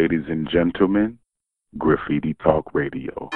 ladies and gentlemen, Graffiti Talk Radio.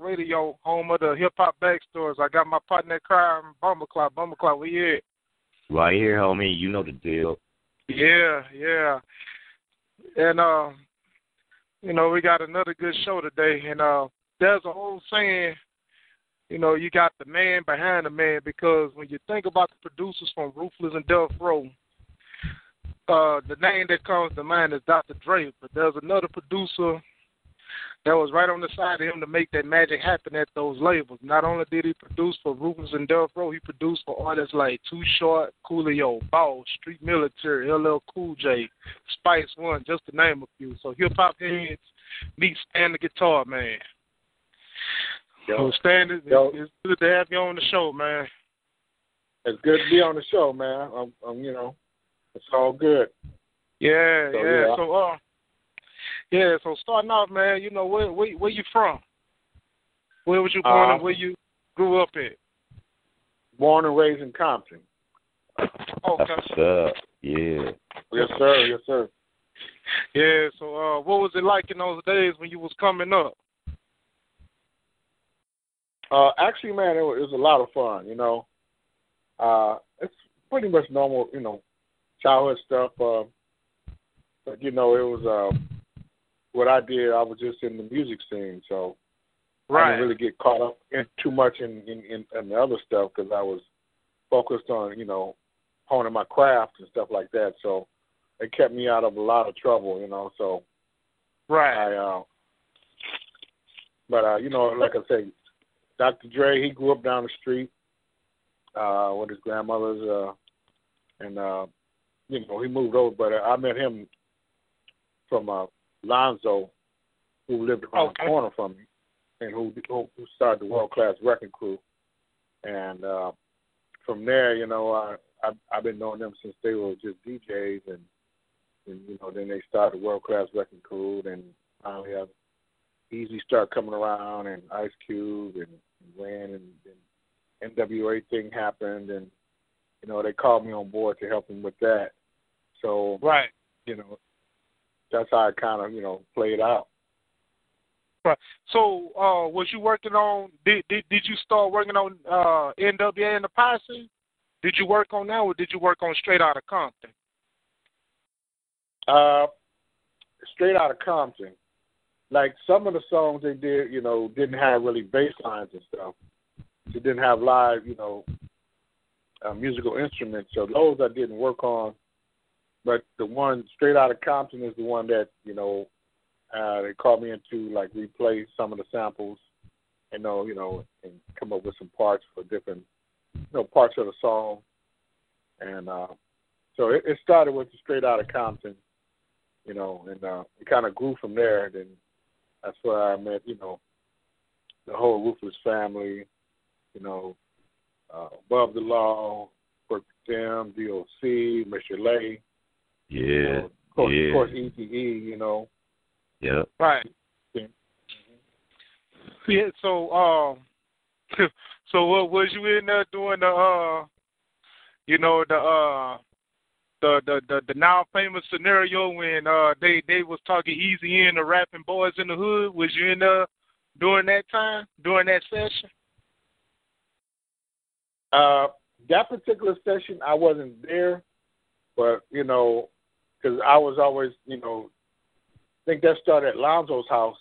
Radio, home of the hip hop backstories. I got my partner crime, Bumble Clock. Bumble Clock, we here. Right here, homie. You know the deal. Yeah, yeah. And uh, you know, we got another good show today and uh there's a whole saying, you know, you got the man behind the man because when you think about the producers from Ruthless and Death Row, uh, the name that comes to mind is Dr. Dre, but there's another producer that was right on the side of him to make that magic happen at those labels. Not only did he produce for Ruthless and Death Row, he produced for artists like Too Short, Coolio, Boss, Street Military, LL Cool J, Spice One, just to name a few. So hip hop heads meet Stan the Guitar Man. Yo, so Stan, it's, yo, it's good to have you on the show, man. It's good to be on the show, man. I'm, I'm you know, it's all good. Yeah, so, yeah. yeah. So, uh, yeah, so starting off, man, you know where where where you from? Where was you born uh, and where you grew up at? Born and raised in Compton. Okay. Uh, yeah. Yes, sir. Yes, sir. Yeah. So, uh, what was it like in those days when you was coming up? Uh, actually, man, it was, it was a lot of fun. You know, uh, it's pretty much normal. You know, childhood stuff. Uh, but you know, it was. Uh, what I did, I was just in the music scene, so right. I didn't really get caught up in too much in in, in, in the other stuff because I was focused on you know honing my craft and stuff like that. So it kept me out of a lot of trouble, you know. So right. I uh, but uh, you know, like I say, Dr. Dre, he grew up down the street uh, with his grandmother's, uh, and uh, you know, he moved over. But I met him from uh, Lonzo, who lived around okay. the corner from me, and who who started the World Class Wrecking Crew. And uh, from there, you know, I, I I've been knowing them since they were just DJs, and and you know, then they started the World Class Wrecking Crew, and finally, have Eazy start coming around, and Ice Cube, and, and Ren, and, and NWA thing happened, and you know, they called me on board to help them with that. So right, you know, that's how it kind of you know played out. Right. So, uh, was you working on? Did did did you start working on uh, NWA and the Posse? Did you work on that, or did you work on Straight Outta Compton? Uh, Straight Outta Compton. Like some of the songs they did, you know, didn't have really bass lines and stuff. They didn't have live, you know, uh, musical instruments. So those I didn't work on but the one straight out of Compton is the one that you know uh, they called me into like replay some of the samples, and know you know and come up with some parts for different you know parts of the song, and uh, so it, it started with the straight out of Compton, you know, and uh, it kind of grew from there. Then that's where I met you know the whole Ruthless family, you know, uh, above the law, Them, DOC, Mr. Lay yeah. of course, yeah. Of course, ETE, you know. Yeah. Right. Yeah. yeah so, um, so what was you in there doing the, uh, you know, the, uh, the the the, the now famous scenario when uh they they was talking Eazy in the rapping boys in the hood was you in there during that time during that session uh that particular session i wasn't there but you know because I was always, you know, I think that started at Lonzo's house,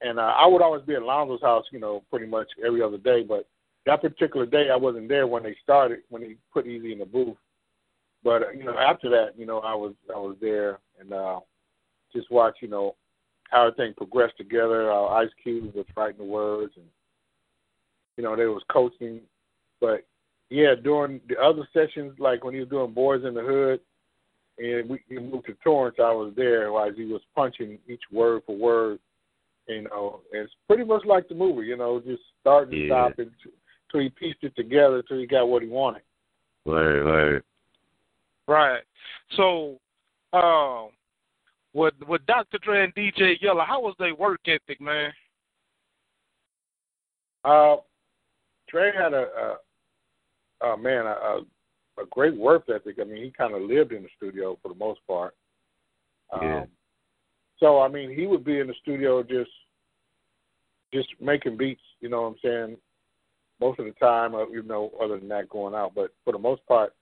and uh, I would always be at Lonzo's house, you know, pretty much every other day. But that particular day, I wasn't there when they started, when they put Eazy in the booth. but uh, you know, after that, you know, I was I was there and uh, just watch, you know, how everything progressed together. Uh, Ice Cube was writing the words, and you know, they was coaching. But yeah, during the other sessions, like when he was doing Boys in the Hood, and we, we moved to Torrance, I was there as he was punching each word for word. You know, and it's pretty much like the movie. You know, just starting and Yeah. stopping till he pieced it together till he got what he wanted. Word, word. Right. So, um, with with Dr. Dre and DJ Yella, how was their work ethic, man? Uh, Dre had a, a, a man, a, a, a great work ethic. I mean, he kind of lived in the studio for the most part. Um, Yeah. So I mean, he would be in the studio just, just making beats. You know what I'm saying? Most of the time, uh, you know, other than that, going out. But for the most part,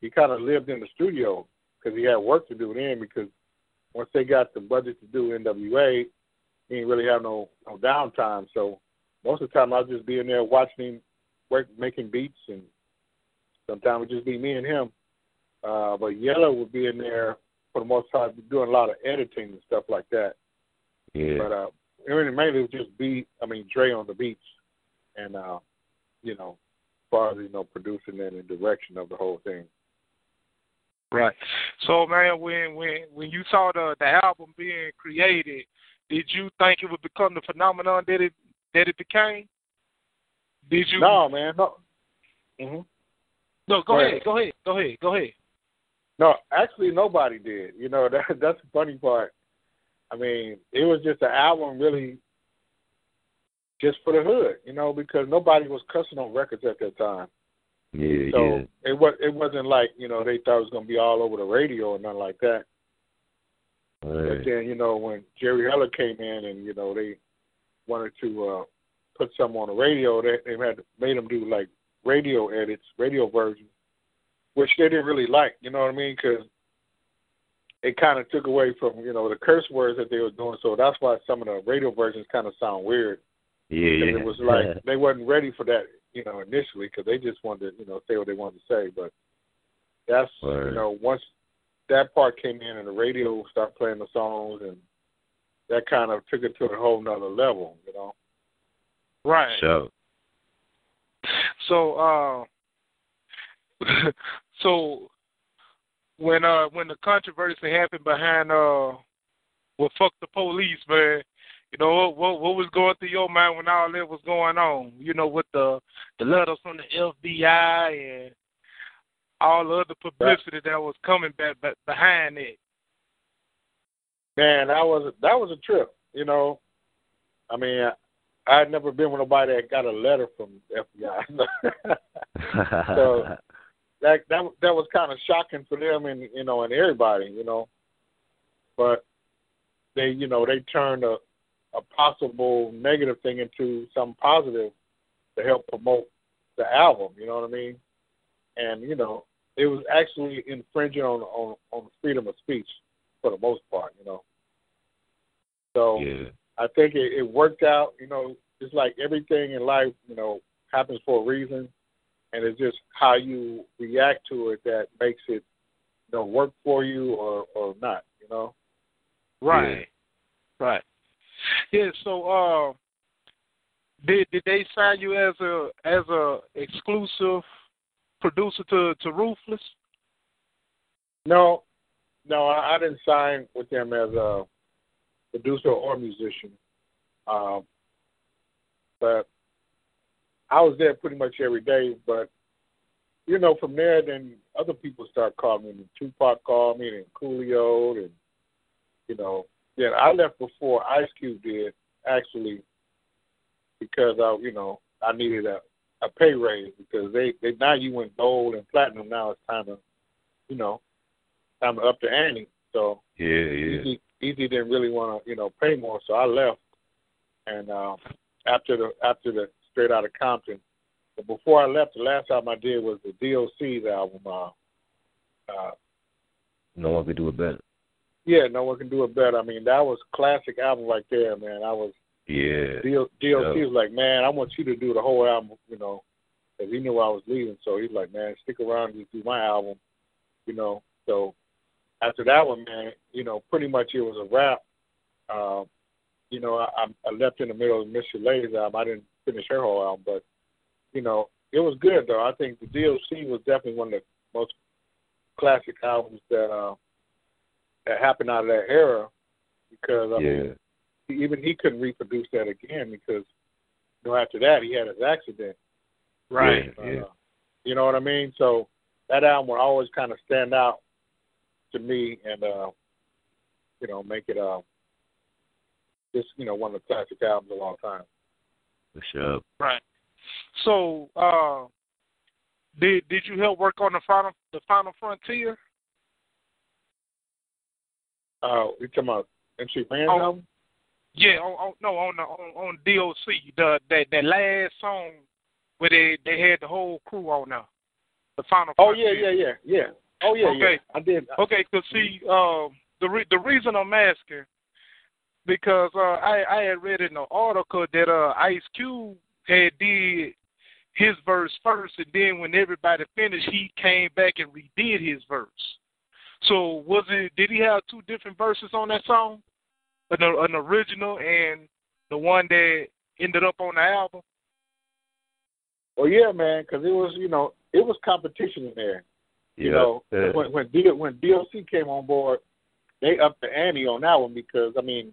he kind of lived in the studio because he had work to do then. Because once they got the budget to do NWA, he didn't really have no no downtime. So most of the time I'll just be in there watching him work, making beats, and sometimes it just be me and him. Uh, but Yella would be in there for the most part, doing a lot of editing and stuff like that. Yeah. But uh, it really mainly it would just be, I mean, Dre on the beats, and uh, you know, as far as you know, producing and the direction of the whole thing. Right. So, man, when when when you saw the the album being created, did you think it would become the phenomenon that it that it became? Did you? No, man, no. hmm No. Go Go ahead. ahead. Go ahead. Go ahead. Go ahead. No, actually, nobody did. You know, that that's the funny part. I mean, it was just an album really just for the hood, you know, because nobody was cussing on records at that time. Yeah, So yeah. it was it wasn't like you know they thought it was gonna be all over the radio or nothing like that. But then you know when Jerry Heller came in and you know they wanted to uh put something on the radio, they they had made them do like radio edits, radio versions, which they didn't really like. You know what I mean? Because it kind of took away from you know the curse words that they were doing. So that's why some of the radio versions kind of sound weird. Yeah, 'Cause yeah. It was like they wasn't ready for that, you know, initially because they just wanted to, you know, say what they wanted to say. But that's, Word. you know, once that part came in and the radio started playing the songs, and that kind of took it to a whole nother level, you know. Right. So, So, uh, so when uh when the controversy happened behind uh, well, fuck the police, man. You know what, what what was going through your mind when all that was going on? You know, with the the letters from the FBI and all the other publicity that was coming back, back behind it. Man, that was that was a trip, you know. I mean, I, I had never been with nobody that got a letter from FBI. So- that that that was kind of shocking for them and you know and everybody you know but they you know they turned a a possible negative thing into something positive to help promote the album you know what i mean and you know it was actually infringing on on on freedom of speech for the most part you know so yeah. I think it, it worked out. You know, it's like everything in life, you know, happens for a reason, and it's just how you react to it that makes it, you know, work for you or or not. You know. Right. Right. Yeah. So, uh, did did they sign you as a as a exclusive producer to to Ruthless? No, no, I, I didn't sign with them as a producer or musician. Um, but I was there pretty much every day. But you know, from there, then other people start calling me. And Tupac called me, and Coolio, and you know, yeah, I left before Ice Cube did actually because I, you know, I needed a a pay raise because they they now you went gold and platinum. Now it's time to, you know, time to up the ante. So Yeah, yeah. Eazy, Eazy didn't really want to, you know, pay more, so I left. And uh, after the after the Straight Outta Compton, but before I left, the last album I did was the DOC's album. Uh, uh, No one could do it better. yeah, no one can do it better. I mean, that was classic album right there, man. I was Yeah. DOC Yeah. was like, man, I want you to do the whole album, you know, because he knew I was leaving. So he's like, man, stick around and just do my album. You know, so after that one, man, you know, pretty much it was a wrap. Um, you know, I, I left in the middle of Miss Ladies album. I didn't finish her whole album, but you know, it was good though. I think the DOC was definitely one of the most classic albums that uh, that happened out of that era because I yeah. mean, even he couldn't reproduce that again because you know after that he had his accident. Right. Yeah, yeah. Uh, you know what I mean? So that album will always kind of stand out to me and uh, you know make it uh, just you know one of the classic albums of all time. For sure. Right. So, uh, did did you help work on the final the final frontier? Uh, you talking about MC Ren's Oh. album? Yeah, on, on no on the on, on DOC the that that last song where they they had the whole crew on there. The final. Oh yeah, yeah, yeah, yeah. Oh yeah, yeah. Okay. I did. Okay, cause see, um, the re- the reason I'm asking because uh, I I had read in the article that uh Ice Cube had did his verse first, and then when everybody finished, he came back and redid his verse. So was it? Did he have two different verses on that song? An, an original and the one that ended up on the album. Well, yeah, man, because it was you know it was competition in there. Yeah. You know, yeah. when when, D- when DOC came on board, they upped the ante on that one because I mean,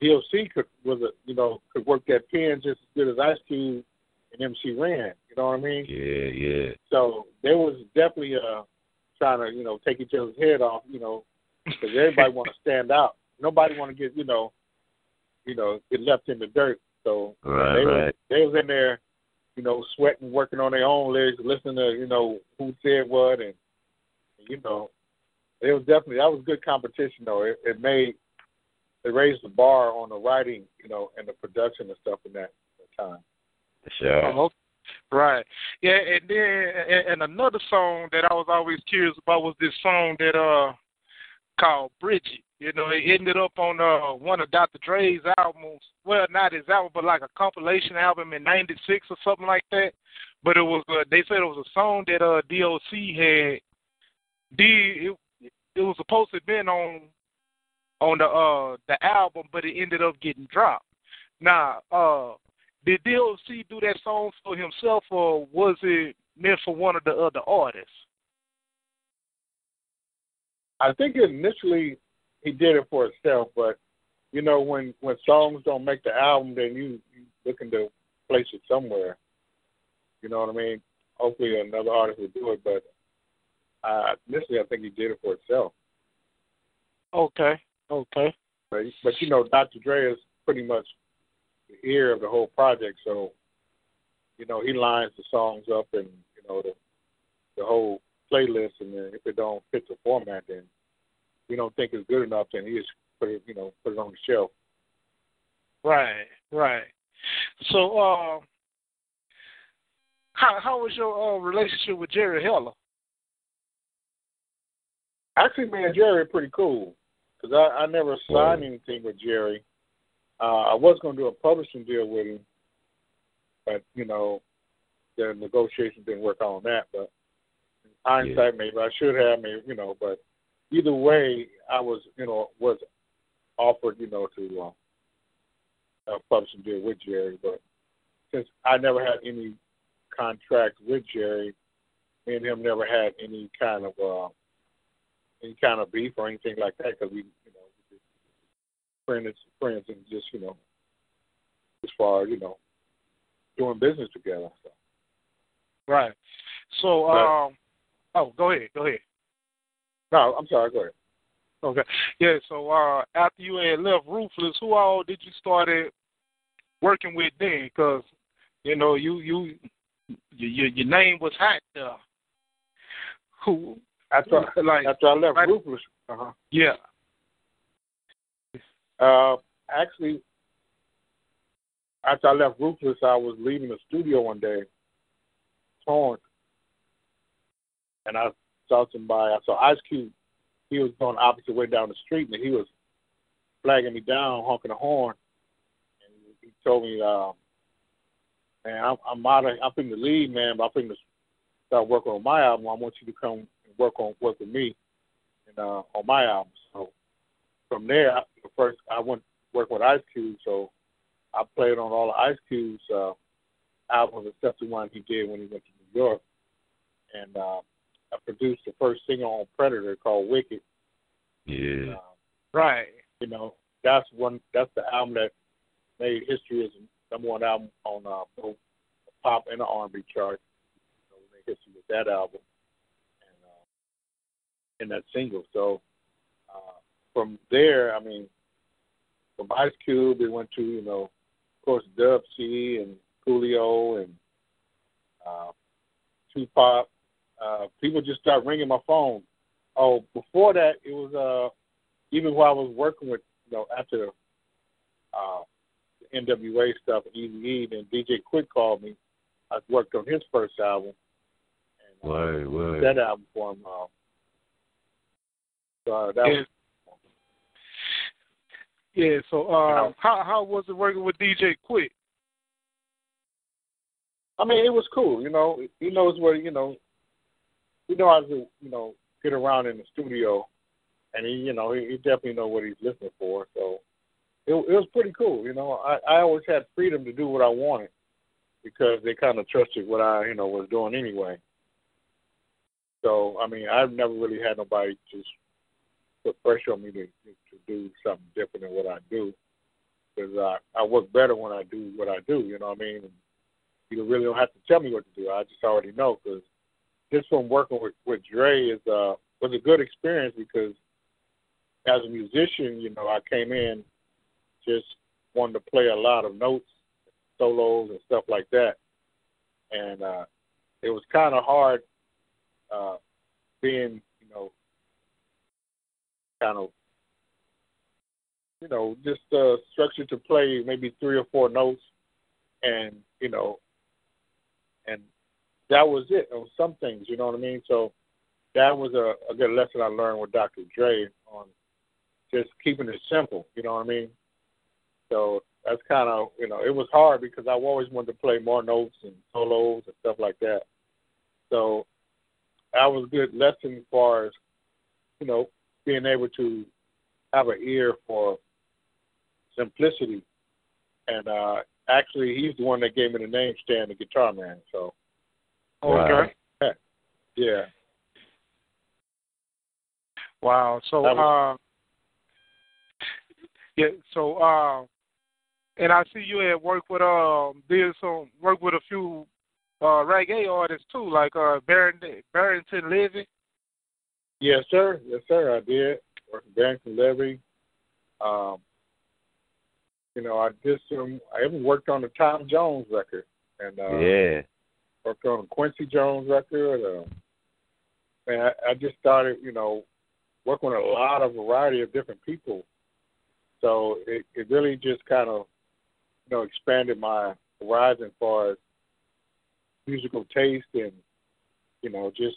DOC could was a you know could work that pen just as good as Ice Cube and MC Ren. You know what I mean? yeah, yeah. So there was definitely uh trying to you know take each other's head off. You know, because everybody want to stand out. Nobody want to get you know, you know, get left in the dirt. So Right, they was right. they was in there, you know, sweating, working on their own lyrics, listening to you know who said what, and you know, it was definitely that was good competition though. It, it made it raised the bar on the writing, you know, and the production and stuff in that, that time. For sure. Oh, okay. Right. Yeah, and then and, and another song that I was always curious about was this song that uh called Bridget. You know, it ended up on uh one of Dr. Dre's albums. Well, not his album, but like a compilation album in '96 or something like that. But it was uh, they said it was a song that uh DOC had did. It, it was supposed to have been on on the uh the album, but it ended up getting dropped. Now, uh did DOC do that song for himself, or was it meant for one of the other artists? I think initially he did it for himself, but you know when when songs don't make the album, then you you looking to place it somewhere. You know what I mean? Hopefully another artist will do it, but uh, initially I think he did it for himself. Okay, okay, But but you know Dr. Dre is pretty much the ear of the whole project, so you know he lines the songs up and you know the the whole playlist, and then if it don't fit the format, then we don't think it's good enough, then he just put it you know put it on the shelf. right, right. So, uh, how how was your uh, relationship with Jerry Heller? Actually, me and Jerry are pretty cool because I, I never signed anything with Jerry. Uh, I was going to do a publishing deal with him, but you know, the negotiations didn't work out on that. But in hindsight, maybe I should have, maybe you know. But either way, I was you know was offered you know to uh, a publishing deal with Jerry, but since I never had any contract with Jerry, me and him never had any kind of. Uh, any kind of beef or anything like that because we, you know, we friends, friends, and just you know, as far as you know, doing business together. So. Right. So, um, oh, go ahead, go ahead. No, I'm sorry. Go ahead. Okay. Yeah. So, uh, after you had left Ruthless, who all did you started working with then? Because you know you you your your name was hot there. Who After like after I left right- Ruthless, uh-huh. yeah. uh, actually, after I left Ruthless, I was leaving the studio one day, torn, and I saw somebody. I saw Ice Cube. He was going the opposite way down the street, and he was flagging me down, honking the horn. And he told me, uh, "Man, I'm, I'm out of. I'm finna leave, man. But I'm finna start working on my album. I want you to come and work on work with me and uh, on my album. So from there, I, first I went work with Ice Cube, so I played on all of Ice Cube's uh, albums except the one he did when he went to New York, and uh, I produced the first single on Predator called Wicked. Yeah. Um, Right. you know, that's one. That's the album that made history as number one album on uh, both the pop and the R&B chart. So we made history with that album and uh, and that single. So uh, from there, I mean, from Ice Cube, it went to you know, of course, Dub C and Coolio and uh, Tupac. Uh, people just start ringing my phone. Oh, before that, it was uh, even while I was working with you know after uh, the NWA stuff, Eazy E, and DJ Quik called me. I worked on his first album. And, uh, Word, word. that album for him. Uh, so uh, that Yeah. was Yeah. So, uh, how how was it working with DJ Quik? I mean, it was cool. You know, he knows where you know. He knows how to you know get around in the studio, and he you know he, he definitely know what he's listening for. So it, it was pretty cool. You know, I I always had freedom to do what I wanted because they kind of trusted what I you know was doing anyway. So I mean, I've never really had nobody just put pressure on me to to do something different than what I do because I I work better when I do what I do. You know what I mean? And, you really don't have to tell me what to do. I just already know because just from working with with Dre is uh was a good experience because as a musician, you know, I came in just wanting to play a lot of notes, solos and stuff like that, and uh it was kind of hard uh being you know kind of you know just uh structured to play maybe three or four notes and you know and that was it on some things, you know what I mean? So that was a, a good lesson I learned with Dr. Dre on just keeping it simple, you know what I mean? So that's kind of, you know, it was hard because I always wanted to play more notes and solos and stuff like that. So that was a good lesson as far as, you know, being able to have an ear for simplicity. And uh actually he's the one that gave me the name Stan the Guitar Man. So Okay. Right. yeah. Wow. So, That uh, yeah. So, uh, and I see you had worked with um did some work with a few uh reggae artists too, like uh Barrington Barrington Levy. Yes, sir. Yes, sir. I did. work with Barrington Levy. Um, you know, I did some. I even worked on the Tom Jones record, and uh, Yeah. Worked on the Quincy Jones record. Uh, and I, I just started, you know, working with a lot of variety of different people. So it, it really just kind of, you know, expanded my horizon as far as musical taste and, you know, just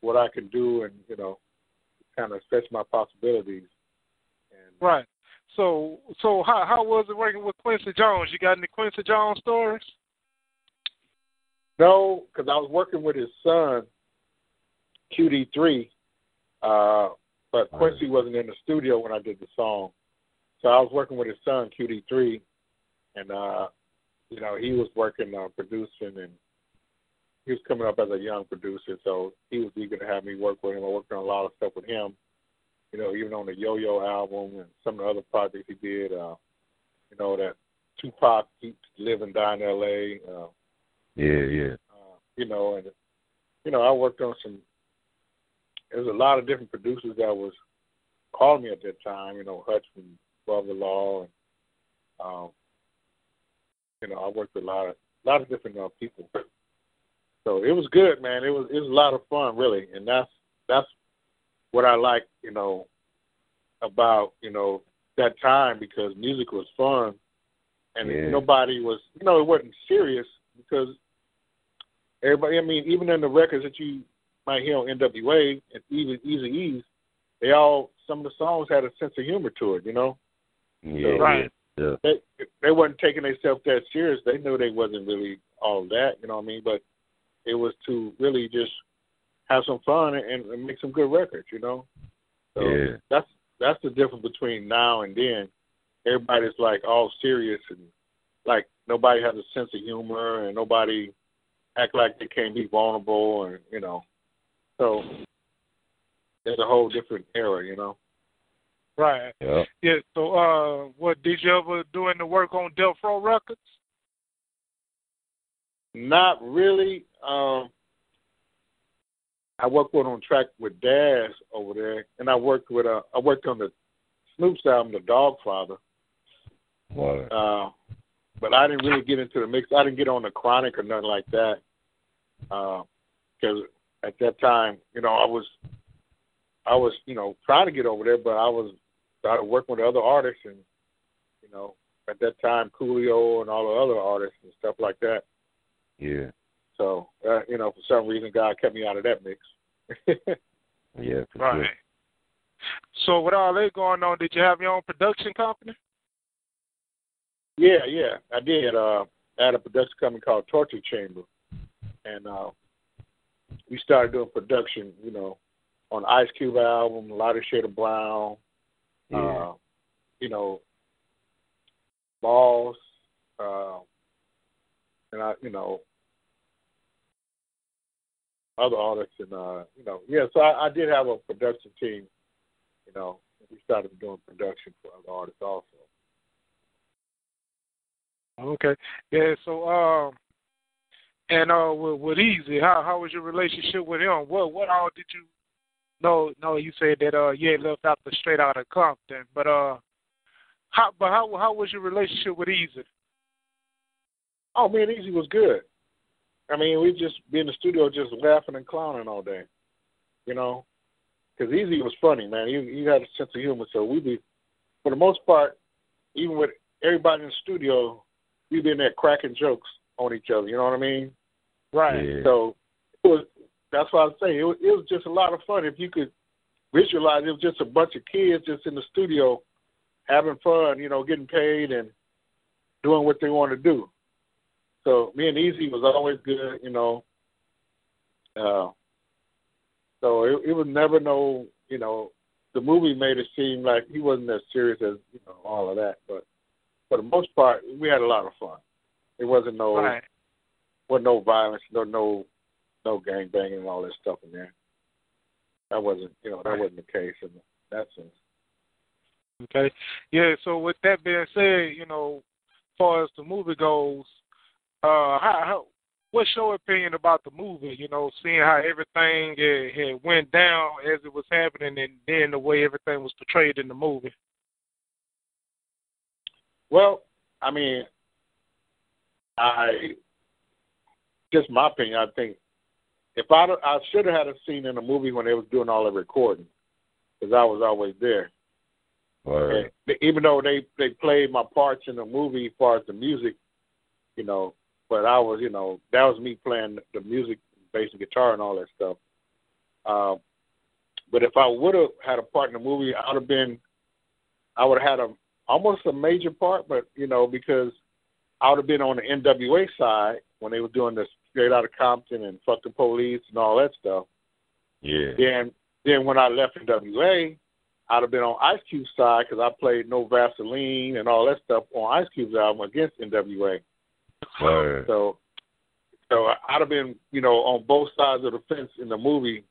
what I can do and, you know, kind of stretch my possibilities. And Right. So, so how how was it working with Quincy Jones? You got any Quincy Jones stories? No, because I was working with his son, QD3, uh, but. Quincy wasn't in the studio when I did the song. So I was working with his son, QD3, and, uh, you know, he was working, uh, producing, and he was coming up as a young producer, so he was eager to have me work with him. I worked on a lot of stuff with him, you know, even on the Yo-Yo album and some of the other projects he did, uh, you know, that Tupac, Keep Live and Die in L.A., uh, Yeah, yeah. uh, you know, and you know, I worked on some. There was a lot of different producers that was calling me at that time. You know, Hutch from Above the Law, and um, you know, I worked with a lot of a lot of different uh, people. So it was good, man. It was it was a lot of fun, really, and that's that's what I like, you know, about you know that time because music was fun, and Yeah. nobody was, you know, it wasn't serious because everybody. I mean, even in the records that you might hear on NWA and even Eazy E's, they all some of the songs had a sense of humor to it. You know, Yeah, Right. yeah. they they wasn't taking themselves that serious. They knew they wasn't really all that. You know what I mean? But it was to really just have some fun and, and make some good records. You know. So Yeah. that's that's the difference between now and then. Everybody's like all serious and like nobody has a sense of humor and nobody act like they can't be vulnerable and you know. So it's a whole different era, you know. Right. Yep. Yeah. So, uh, what did you ever do any work on Death Row Records? Not really. Um I worked with on track with Daz over there and I worked with uh I worked on the Snoop's album, The Doggfather. Word. Uh, but I didn't really get into the mix. I didn't get on the Chronic or nothing like that. Because at that time, you know, I was, I was, you know, trying to get over there, but I was started working with other artists, and you know, at that time, Coolio and all the other artists and stuff like that. Yeah. So, uh, you know, for some reason, God kept me out of that mix. Yeah. For Right. Sure. So, with all that going on, did you have your own production company? Yeah, yeah, I did. Uh, I had a production company called Torture Chamber, and uh, we started doing production. You know, on Ice Cube album, Lighter Shade of Brown. Yeah. Uh, you know, Balls, uh, and I, you know, other artists, and uh, you know, yeah. So I, I did have a production team. You know, we started doing production for other artists also. Okay. Yeah. So, um, and uh, with, with Eazy, how how was your relationship with him? What what all did you? No, no. You said that uh, you had left out the straight out of Compton, but uh, how but how how was your relationship with Eazy? Oh man, Eazy was good. I mean, we just be in the studio just laughing and clowning all day, you know. Because Eazy was funny, man. He he had a sense of humor, so we be, for the most part, even with everybody in the studio, we be in there cracking jokes on each other. You know what I mean? Right. Yeah. So it was. That's why I say it was, it was just a lot of fun. If you could visualize, it was just a bunch of kids just in the studio having fun, you know, getting paid and doing what they want to do. So me and Eazy was always good, you know. Uh, so it, it was never no, you know, the movie made it seem like he wasn't as serious as you know all of that, but for the most part, we had a lot of fun. It wasn't no, Right. wasn't no violence, no no, no gang banging and all that stuff in there. That wasn't, you know, that Right. wasn't the case in that sense. Okay. Yeah. So with that being said, you know, as far as the movie goes, uh, how, how what's your opinion about the movie? You know, seeing how everything had, had went down as it was happening, and then the way everything was portrayed in the movie. Well, I mean, I just my opinion. I think if I I should have had a scene in the movie when they was doing all the recording, because I was always there. Word. And even though they they played my parts in the movie as far as the music, you know, but I was, you know, that was me playing the music, bass and guitar and all that stuff. Um, but if I would have had a part in the movie, I would have been, I would have had a almost a major part, but you know, because I would have been on the NWA side when they were doing the Straight Outta Compton and Fuck the Police and all that stuff. Yeah. Then, then when I left NWA, I'd have been on Ice Cube's side because I played No Vaseline and all that stuff on Ice Cube's album against NWA. Word. So, so I'd have been, you know, on both sides of the fence in the movie,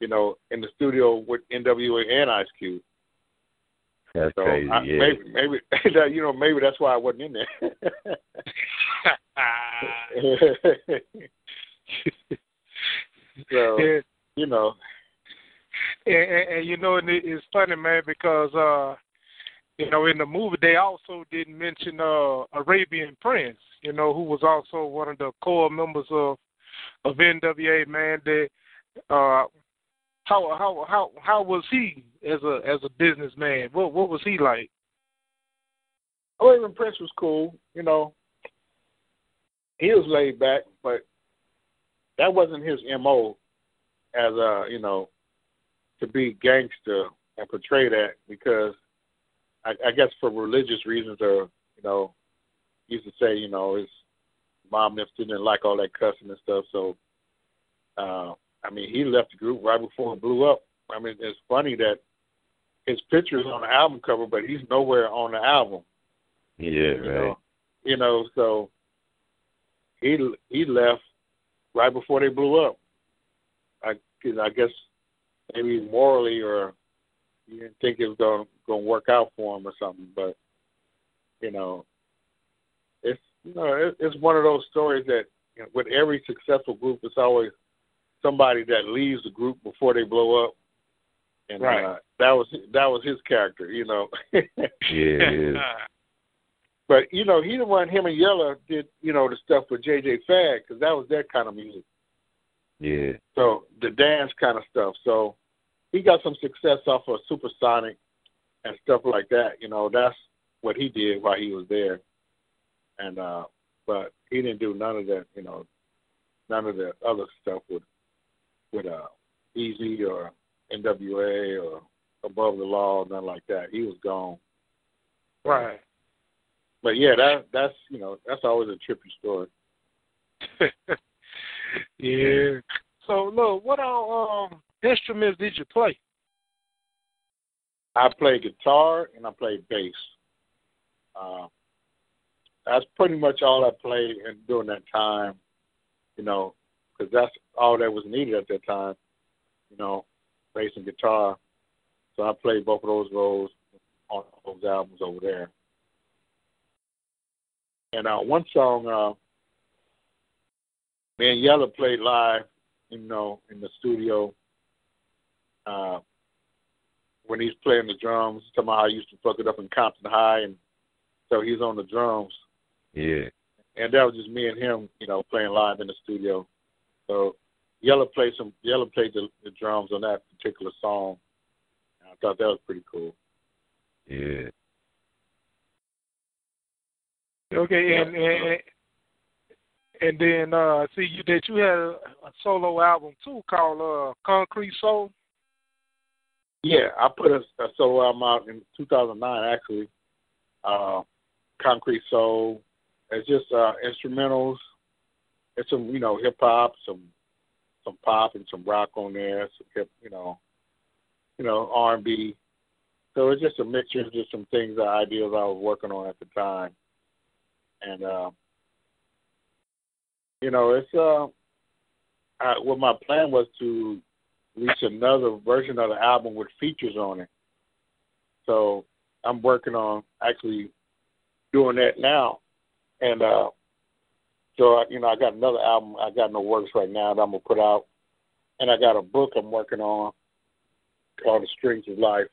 you know, in the studio with NWA and Ice Cube. That's So crazy. I, yeah. maybe, maybe, you know, maybe that's why I wasn't in there. so, yeah. you know, And, and, and you know, and it, it's funny, man, because uh, you know, in the movie they also didn't mention uh Arabian Prince, you know, who was also one of the core members of of NWA. Man, that uh, how how how how was he as a as a businessman? What what was he like? Arabian Prince was cool, you know. He was laid back, but that wasn't his MO as a, you know, to be gangster and portray that because I, I guess for religious reasons or, you know, he used to say, you know, his mom just didn't like all that cussing and stuff, so uh I mean, he left the group right before it blew up. I mean, it's funny that his picture is on the album cover, but he's nowhere on the album. Yeah, you right. know, you know, so he he left right before they blew up. I, I guess maybe morally or he didn't think it was going going to work out for him or something. But you know, it's you know it, it's one of those stories that you know, with every successful group, it's always somebody that leaves the group before they blow up. And Right. uh, that was that was his character, you know. Yeah. But you know, he the one. Him and Yella did you know the stuff with JJ Fad because that was their kind of music. Yeah. So the dance kind of stuff. So he got some success off of Supersonic and stuff like that. You know, that's what he did while he was there. And uh but he didn't do none of that. You know, none of the other stuff with with uh Eazy or NWA or Above the Law, nothing like that. He was gone. right. But yeah, that that's you know that's always a trippy story. yeah. So look, what all um instruments did you play? I play guitar and I play bass. Uh, that's pretty much all I played in, during that time, you know, because that's all that was needed at that time, you know, bass and guitar. So I played both of those roles on those albums over there. And uh, one song, uh, me and Yella played live, you know, in the studio. Uh, when he's playing the drums, talking about how I used to fuck it up in Compton High, and so he's on the drums, Yeah. and that was just me and him, you know, playing live in the studio. So Yella played some, Yella played the, the drums on that particular song. I thought that was pretty cool. Yeah. Okay, and and, and then uh see you that you had a, a solo album too called uh Concrete Soul. Yeah, I put a, a solo album out in 2009, actually. Uh, Concrete Soul. It's just uh, instrumentals. It's some, you know, hip hop, some some pop and some rock on there. Some hip, you know, you know, R and B. So it's just a mixture of just some things, uh, ideas I was working on at the time, and uh, you know, it's uh, I, what my plan was to release another version of the album with features on it. So I'm working on actually doing that now, and uh, so I, you know I got another album I got in the works right now that I'm gonna put out, and I got a book I'm working on called The Strings of Life,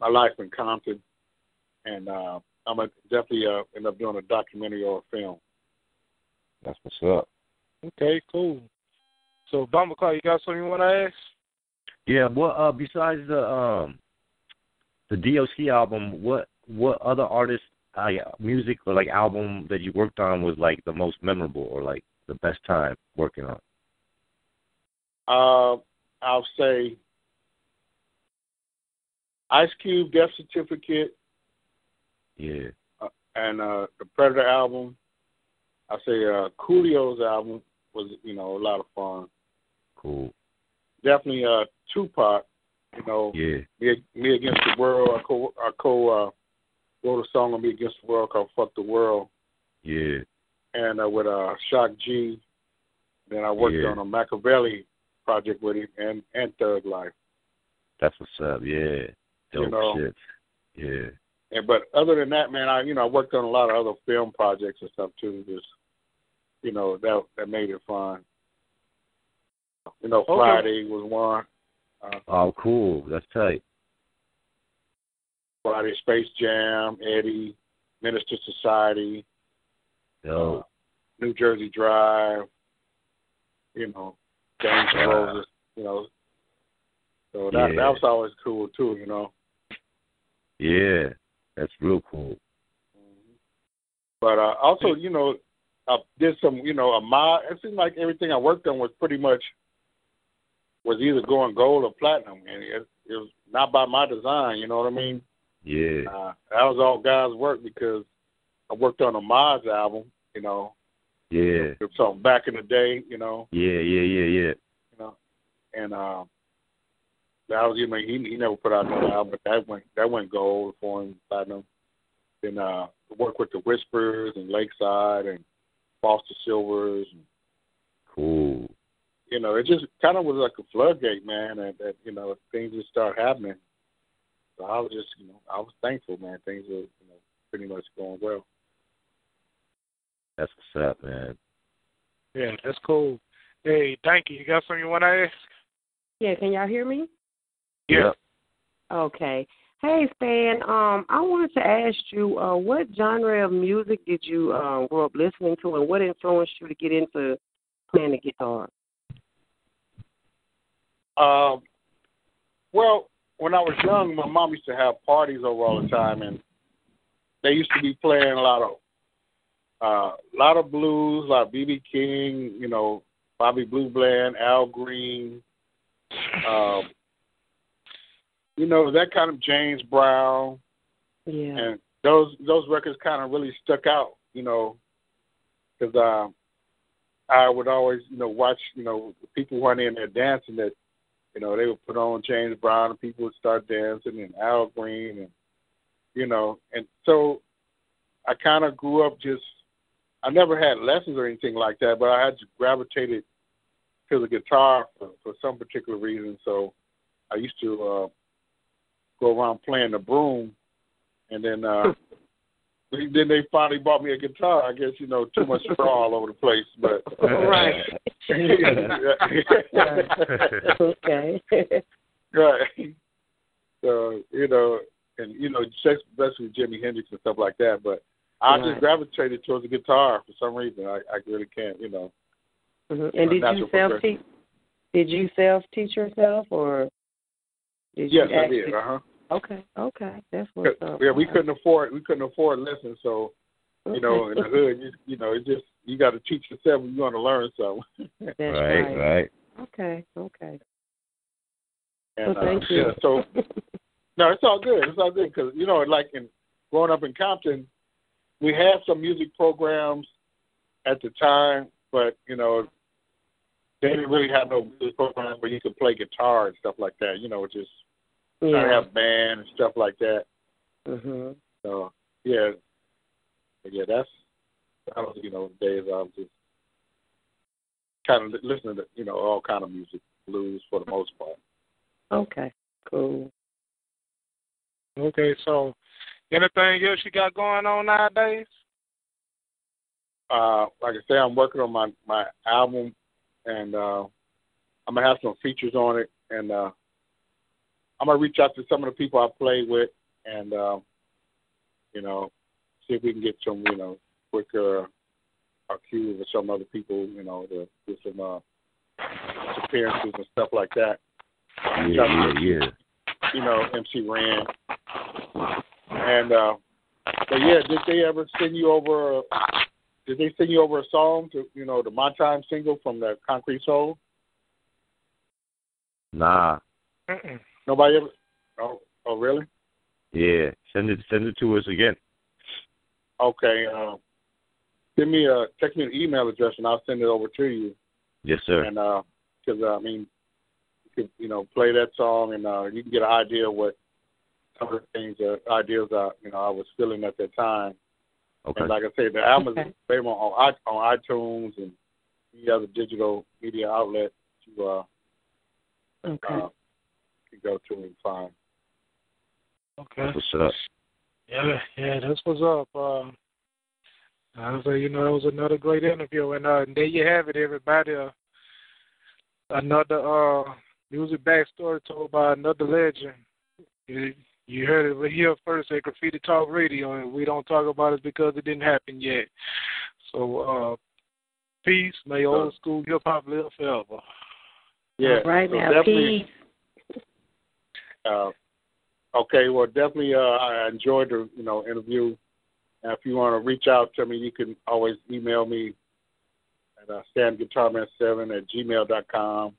My Life in Compton, and uh, I'm gonna definitely uh, end up doing a documentary or a film. That's what's up. Okay, cool. So Bumble you got something you want to ask? Yeah. What uh besides the um the DOC album, what what other artists uh, music or like album that you worked on was like the most memorable or like the best time working on? Uh, I'll say Ice Cube Death Certificate Yeah. and uh, the Predator album. I say uh, Coolio's album was you know a lot of fun. Cool. Definitely uh, Tupac. You know, Yeah. me, me against the world. I co I co uh, wrote a song on Me Against the World called "Fuck the World," Yeah. and uh, with uh, Shock G. Then I worked Yeah. on a Machiavelli project with him and and Thug Life. That's what's up. Yeah. Dope know, shit. Yeah. And but other than that, man, I you know I worked on a lot of other film projects and stuff too. Just you know that that made it fun. You know, Okay. Friday was one. Uh, Oh, cool. That's tight. Friday, Space Jam, Eddie, Menace II Society, uh, New Jersey Drive. You know, James Wow. Roses. You know, so that Yeah. that was always cool too. You know. Yeah. That's real cool. But uh, also, you know, I did some, you know, a mod. It seemed like everything I worked on was pretty much was either going gold or platinum, and it, it was not by my design. You know what I mean? Yeah. Uh, that was all guys' work because I worked on a mods album. You know, Yeah. so back in the day, you know, Yeah, yeah, yeah, yeah. You know, and uh, that was you know he he never put out another album, but that went that went gold for him platinum. Then uh, worked with the Whispers and Lakeside and Foster Sylvers. And, Cool. you know, it just kind of was like a floodgate, man, and that you know things just start happening. So I was just, you know, I was thankful, man. Things were, you know, pretty much going well. That's what's up, man. Yeah, that's cool. Hey, thank you. You got something you want to ask? Yeah, can y'all hear me? Yeah. Okay. Hey Stan, um, I wanted to ask you, uh, what genre of music did you uh, grow up listening to, and what influenced you to get into playing the guitar? Um, well, when I was young, my mom used to have parties over all the time, and they used to be playing a lot of, uh, a lot of blues, a lot of BB King, you know, Bobby Blue Bland, Al Green, um, you know, that kind of James Brown, Yeah. and those those records kind of really stuck out, you know, because um, I would always, you know, watch, you know, people weren't in there dancing that, you know, they would put on James Brown and people would start dancing and Al Green and, you know, and so I kind of grew up just, I never had lessons or anything like that, but I had gravitated to the guitar for, for some particular reason. So I used to uh, go around playing the broom, and then uh, then they finally bought me a guitar. I guess you know too much straw all over the place, but Right. okay. right. So you know, and you know, especially with Jimi Hendrix and stuff like that. But I Right. just gravitated towards the guitar for some reason. I, I really can't, you know. hmm And did you self teach? Did you self teach yourself, or did Yes, you I did. Uh huh. Okay, okay, that's what's up. Yeah, we couldn't afford we couldn't afford lessons, so you know, in the hood, you, you know, it just you got to teach yourself when you want to learn something. That's right, right. right. Okay, okay. And, well, thank uh, you. Yeah, so no, it's all good. It's all good because you know, like in growing up in Compton, we had some music programs at the time, but you know, they didn't really have no music programs where you could play guitar and stuff like that. You know, just kind of yeah. have band and stuff like that. Mhm. So yeah, But yeah, that's that was you know days I was just kind of listening to you know all kind of music, blues for the most part. Okay. Cool. Okay, so anything else you got going on nowadays? Uh, like I say, I'm working on my my album, and uh, I'm gonna have some features on it, and uh, I'm gonna reach out to some of the people I play with, and uh, you know, see if we can get some you know quicker uh, cues or some other people, you know, to do some uh, appearances and stuff like that. Yeah, yeah, yeah. you know, MC Ren. And uh but yeah, did they ever send you over a, did they send you over a song to you know, the My Time single from the Concrete Soul? Nah. Mm-mm. Nobody ever Oh oh really? Yeah. Send it send it to us again. Okay, uh send me a text me an email address and I'll send it over to you. Yes, sir. And uh 'cause uh, I mean you could, you know, play that song and uh you can get an idea of what some of the things uh, ideas uh, you know, I was feeling at that time. Okay. And like I said, the album Okay. is available on on iTunes and any other digital media outlet to uh, Okay. uh can go to and find. Okay. That's what's up. Yeah, yeah, that's what's up. Uh, I was say, you know, it was another great interview, and uh, there you have it, everybody. Uh, another uh, music backstory told by another legend. You, you heard it here first at Graffiti Talk Radio, and we don't talk about it because it didn't happen yet. So, uh, peace. May old school hip hop live forever. Yeah, All right so now, definitely. peace. Uh, okay, well, definitely. Uh, I enjoyed the you know interview. And if you want to reach out to me, you can always email me at uh, stanguitarman7 at gmail dot com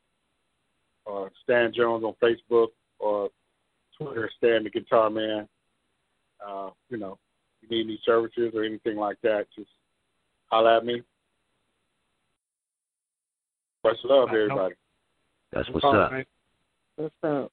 or Stan Jones on Facebook or Twitter, Stan the Guitar Man. Uh, you know, if you need any services or anything like that, just holler at me. Much love, everybody. That's what's All up. right. What's up?